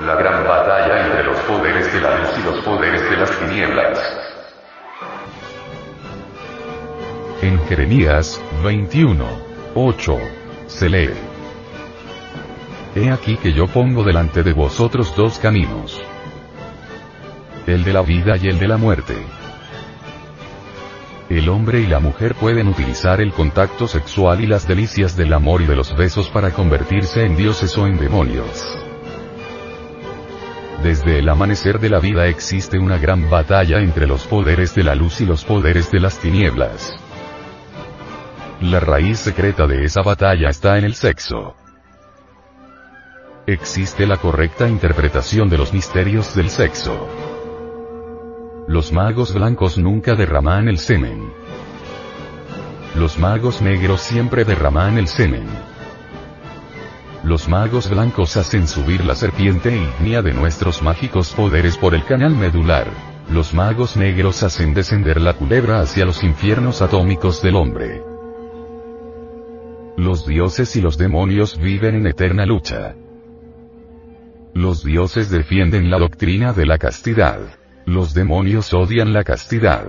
La gran batalla entre los poderes de la luz y los poderes de las tinieblas. En Jeremías 21, 8, se lee. He aquí que yo pongo delante de vosotros dos caminos. El de la vida y el de la muerte. El hombre y la mujer pueden utilizar el contacto sexual y las delicias del amor y de los besos para convertirse en dioses o en demonios. Desde el amanecer de la vida existe una gran batalla entre los poderes de la luz y los poderes de las tinieblas. La raíz secreta de esa batalla está en el sexo. Existe la correcta interpretación de los misterios del sexo. Los magos blancos nunca derraman el semen. Los magos negros siempre derraman el semen. Los magos blancos hacen subir la serpiente ígnea de nuestros mágicos poderes por el canal medular. Los magos negros hacen descender la culebra hacia los infiernos atómicos del hombre. Los dioses y los demonios viven en eterna lucha. Los dioses defienden la doctrina de la castidad. Los demonios odian la castidad.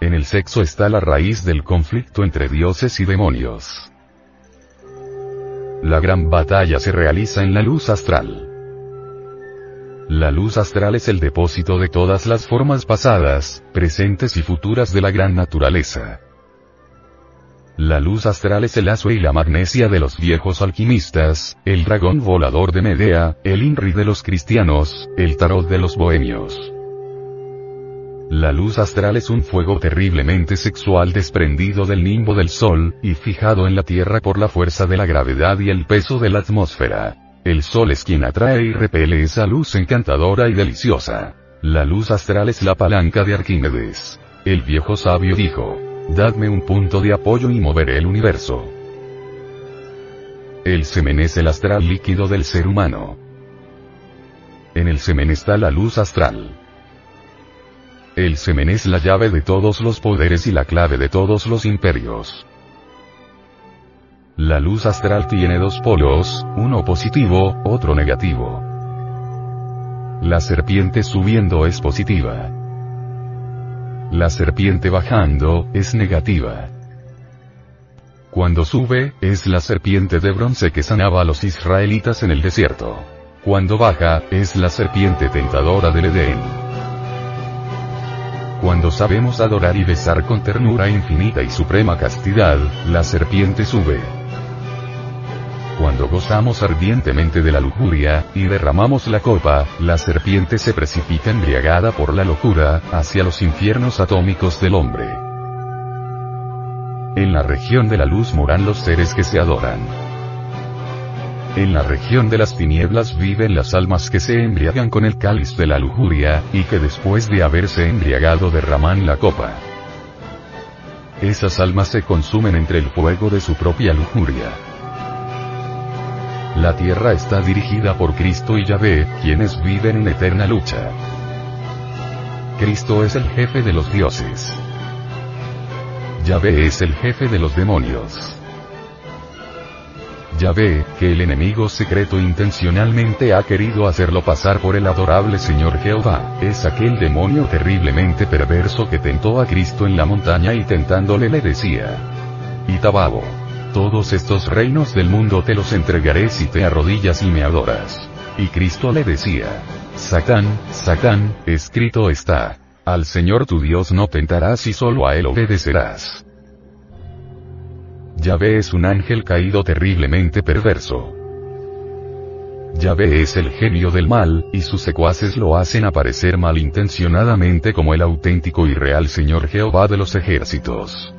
En el sexo está la raíz del conflicto entre dioses y demonios. La gran batalla se realiza en la luz astral. La luz astral es el depósito de todas las formas pasadas, presentes y futuras de la gran naturaleza. La luz astral es el lazo y la magnesia de los viejos alquimistas, el dragón volador de Medea, el INRI de los cristianos, el tarot de los bohemios. La luz astral es un fuego terriblemente sexual desprendido del nimbo del sol, y fijado en la Tierra por la fuerza de la gravedad y el peso de la atmósfera. El sol es quien atrae y repele esa luz encantadora y deliciosa. La luz astral es la palanca de Arquímedes. El viejo sabio dijo, Dadme un punto de apoyo y moveré el universo. El semen es el astral líquido del ser humano. En el semen está la luz astral. El semen es la llave de todos los poderes y la clave de todos los imperios. La luz astral tiene dos polos, uno positivo, otro negativo. La serpiente subiendo es positiva. La serpiente bajando, es negativa. Cuando sube, es la serpiente de bronce que sanaba a los israelitas en el desierto. Cuando baja, es la serpiente tentadora del Edén. Cuando sabemos adorar y besar con ternura infinita y suprema castidad, la serpiente sube. Cuando gozamos ardientemente de la lujuria, y derramamos la copa, la serpiente se precipita embriagada por la locura, hacia los infiernos atómicos del hombre. En la región de la luz moran los seres que se adoran. En la región de las tinieblas viven las almas que se embriagan con el cáliz de la lujuria, y que después de haberse embriagado derraman la copa. Esas almas se consumen entre el fuego de su propia lujuria. La tierra está dirigida por Cristo y Yahvé, quienes viven en eterna lucha. Cristo es el jefe de los dioses. Yahvé es el jefe de los demonios. Yahvé, que el enemigo secreto intencionalmente ha querido hacerlo pasar por el adorable Señor Jehová, es aquel demonio terriblemente perverso que tentó a Cristo en la montaña y tentándole le decía. Itababo. Todos estos reinos del mundo te los entregaré si te arrodillas y me adoras. Y Cristo le decía. Satán, Satán, escrito está. Al Señor tu Dios no tentarás y solo a Él obedecerás. Yahvé es un ángel caído terriblemente perverso. Yahvé es el genio del mal, y sus secuaces lo hacen aparecer malintencionadamente como el auténtico y real Señor Jehová de los ejércitos.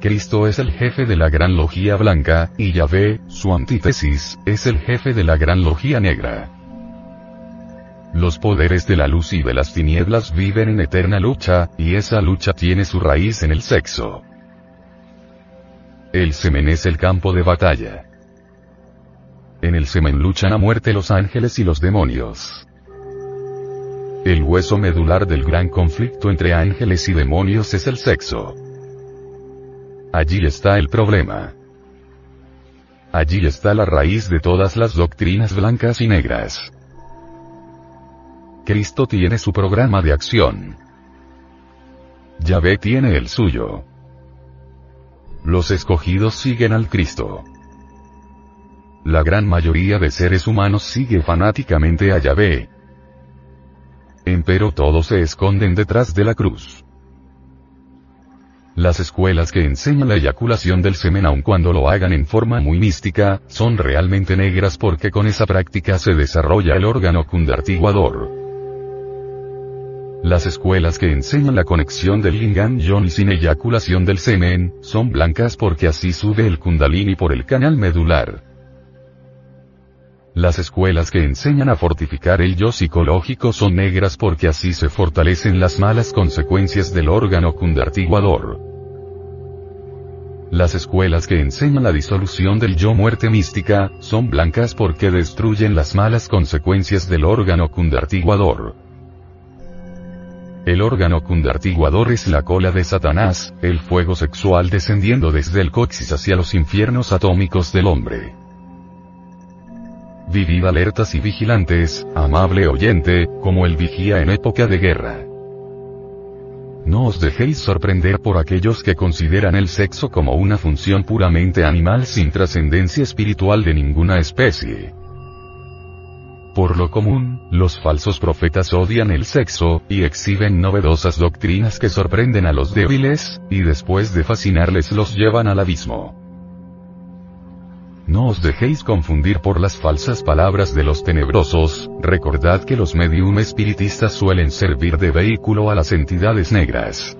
Cristo es el jefe de la gran logía blanca, y Yahvé, su antítesis, es el jefe de la gran logía negra. Los poderes de la luz y de las tinieblas viven en eterna lucha, y esa lucha tiene su raíz en el sexo. El semen es el campo de batalla. En el semen luchan a muerte los ángeles y los demonios. El hueso medular del gran conflicto entre ángeles y demonios es el sexo. Allí está el problema. Allí está la raíz de todas las doctrinas blancas y negras. Cristo tiene su programa de acción. Yahvé tiene el suyo. Los escogidos siguen al Cristo. La gran mayoría de seres humanos sigue fanáticamente a Yahvé. Empero todos se esconden detrás de la cruz. Las escuelas que enseñan la eyaculación del semen aun cuando lo hagan en forma muy mística, son realmente negras porque con esa práctica se desarrolla el órgano cundartiguador. Las escuelas que enseñan la conexión del lingam yoni sin eyaculación del semen, son blancas porque así sube el kundalini por el canal medular. Las escuelas que enseñan a fortificar el yo psicológico son negras porque así se fortalecen las malas consecuencias del órgano cundartiguador. Las escuelas que enseñan la disolución del yo muerte mística, son blancas porque destruyen las malas consecuencias del órgano cundartiguador. El órgano cundartiguador es la cola de Satanás, el fuego sexual descendiendo desde el coxis hacia los infiernos atómicos del hombre. Vivid alertas y vigilantes, amable oyente, como el vigía en época de guerra. No os dejéis sorprender por aquellos que consideran el sexo como una función puramente animal sin trascendencia espiritual de ninguna especie. Por lo común, los falsos profetas odian el sexo, y exhiben novedosas doctrinas que sorprenden a los débiles, y después de fascinarles los llevan al abismo. No os dejéis confundir por las falsas palabras de los tenebrosos, recordad que los medium espiritistas suelen servir de vehículo a las entidades negras.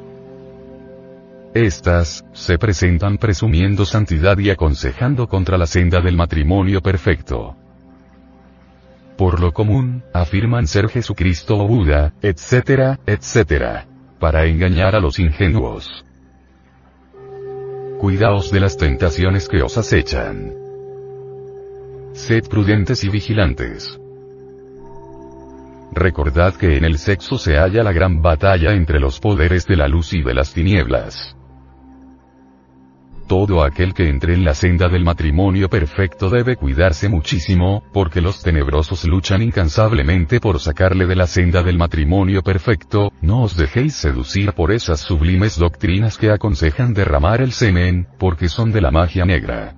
Estas, se presentan presumiendo santidad y aconsejando contra la senda del matrimonio perfecto. Por lo común, afirman ser Jesucristo o Buda, etcétera, etcétera. Para engañar a los ingenuos. Cuidaos de las tentaciones que os acechan. Sed prudentes y vigilantes. Recordad que en el sexo se halla la gran batalla entre los poderes de la luz y de las tinieblas. Todo aquel que entre en la senda del matrimonio perfecto debe cuidarse muchísimo, porque los tenebrosos luchan incansablemente por sacarle de la senda del matrimonio perfecto, no os dejéis seducir por esas sublimes doctrinas que aconsejan derramar el semen, porque son de la magia negra.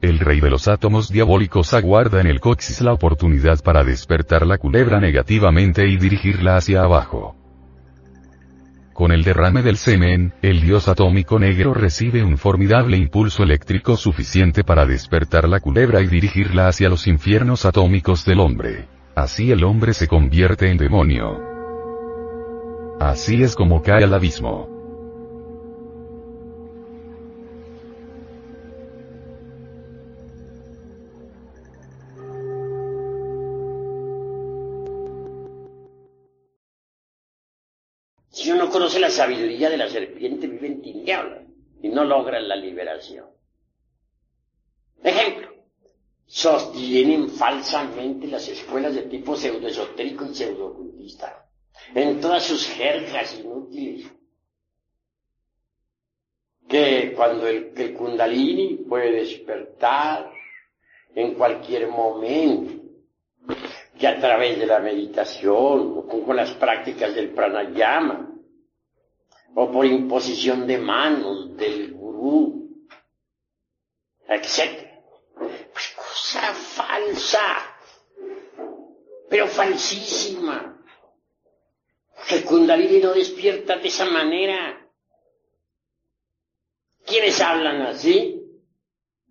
El rey de los átomos diabólicos aguarda en el coxis la oportunidad para despertar la culebra negativamente y dirigirla hacia abajo. Con el derrame del semen, el dios atómico negro recibe un formidable impulso eléctrico suficiente para despertar la culebra y dirigirla hacia los infiernos atómicos del hombre. Así el hombre se convierte en demonio. Así es como cae al abismo. Si uno conoce la sabiduría de la serpiente, vive en tinieblas y no logra la liberación. Ejemplo, sostienen falsamente las escuelas de tipo pseudoesotérico y pseudoocultista en todas sus jergas inútiles. Que cuando el, el kundalini puede despertar en cualquier momento, que a través de la meditación o con las prácticas del pranayama o por imposición de manos del gurú, etc. Pues cosa falsa, pero falsísima. El Kundalini no despierta de esa manera. ¿Quiénes hablan así?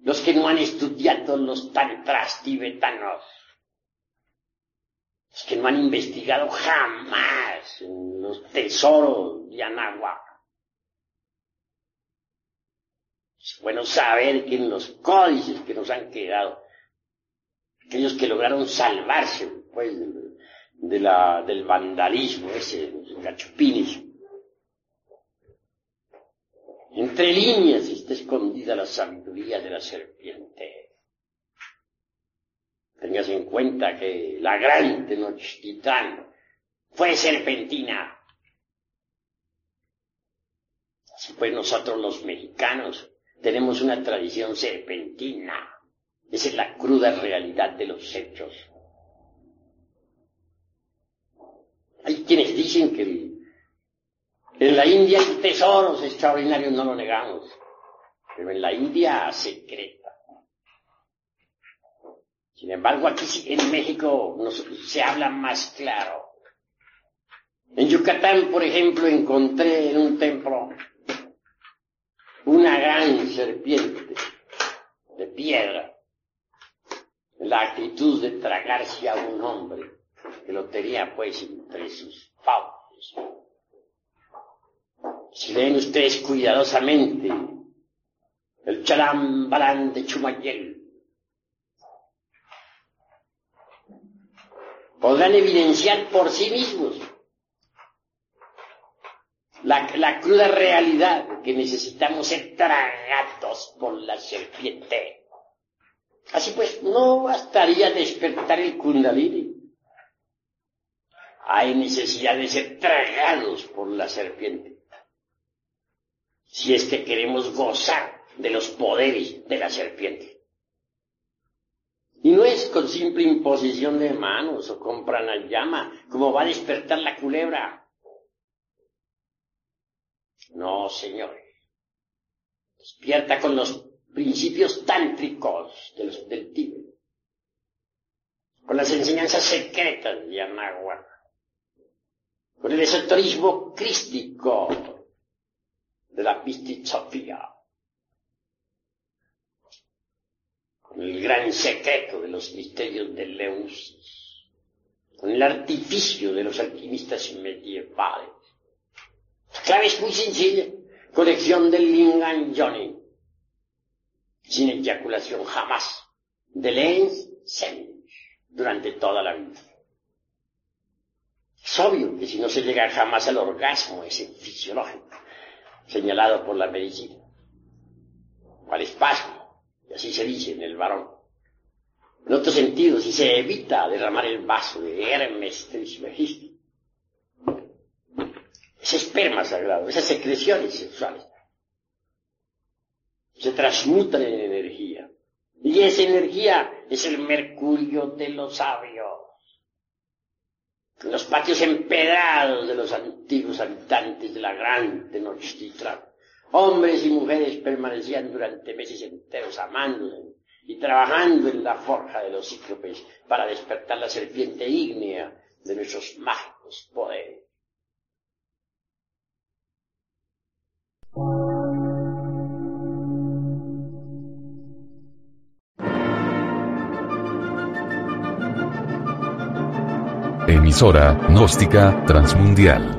Los que no han estudiado los tantras tibetanos. Los que no han investigado jamás los tesoros de Anáhuac. Es bueno saber que en los códices que nos han quedado, aquellos que lograron salvarse pues, de la, del vandalismo ese, los gachupines, entre líneas está escondida la sabiduría de la serpiente. Tengas en cuenta que la gran Tenochtitlan fue serpentina. Así pues nosotros los mexicanos tenemos una tradición serpentina. Esa es la cruda realidad de los hechos. Hay quienes dicen que en la India hay tesoros extraordinarios, no lo negamos, pero en la India secreta. Sin embargo, aquí en México se habla más claro. En Yucatán, por ejemplo, encontré en un templo una gran serpiente de piedra, la actitud de tragarse a un hombre que lo tenía pues entre sus fauces. Si leen ustedes cuidadosamente el chalambalán de Chumayel, podrán evidenciar por sí mismos la, cruda realidad que necesitamos ser tragados por la serpiente. Así pues, no bastaría despertar el kundalini. Hay necesidad de ser tragados por la serpiente. Si es que queremos gozar de los poderes de la serpiente. Y no es con simple imposición de manos o con pranayama como va a despertar la culebra. No, señores. Despierta con los principios tántricos del Tíbet. Con las enseñanzas secretas de Anahuac. Con el esoterismo crístico de la Pistizofía. Con el gran secreto de los misterios de Leusis. Con el artificio de los alquimistas medievales la clave es muy sencilla. Colección del Lingan Johnny. Sin eyaculación jamás. De Lens Durante toda la vida. Es obvio que si no se llega jamás al orgasmo ese fisiológico, señalado por la medicina, al espasmo, y así se dice en el varón. En otro sentido, si se evita derramar el vaso de Hermes Trismegisto, ese esperma sagrado, esas secreciones sexuales, se transmutan en energía. Y esa energía es el mercurio de los sabios. Los patios empedrados de los antiguos habitantes de la gran Tenochtitlan, hombres y mujeres permanecían durante meses enteros amándose y trabajando en la forja de los cíclopes para despertar la serpiente ígnea de nuestros mágicos poderes. Emisora, gnóstica, transmundial.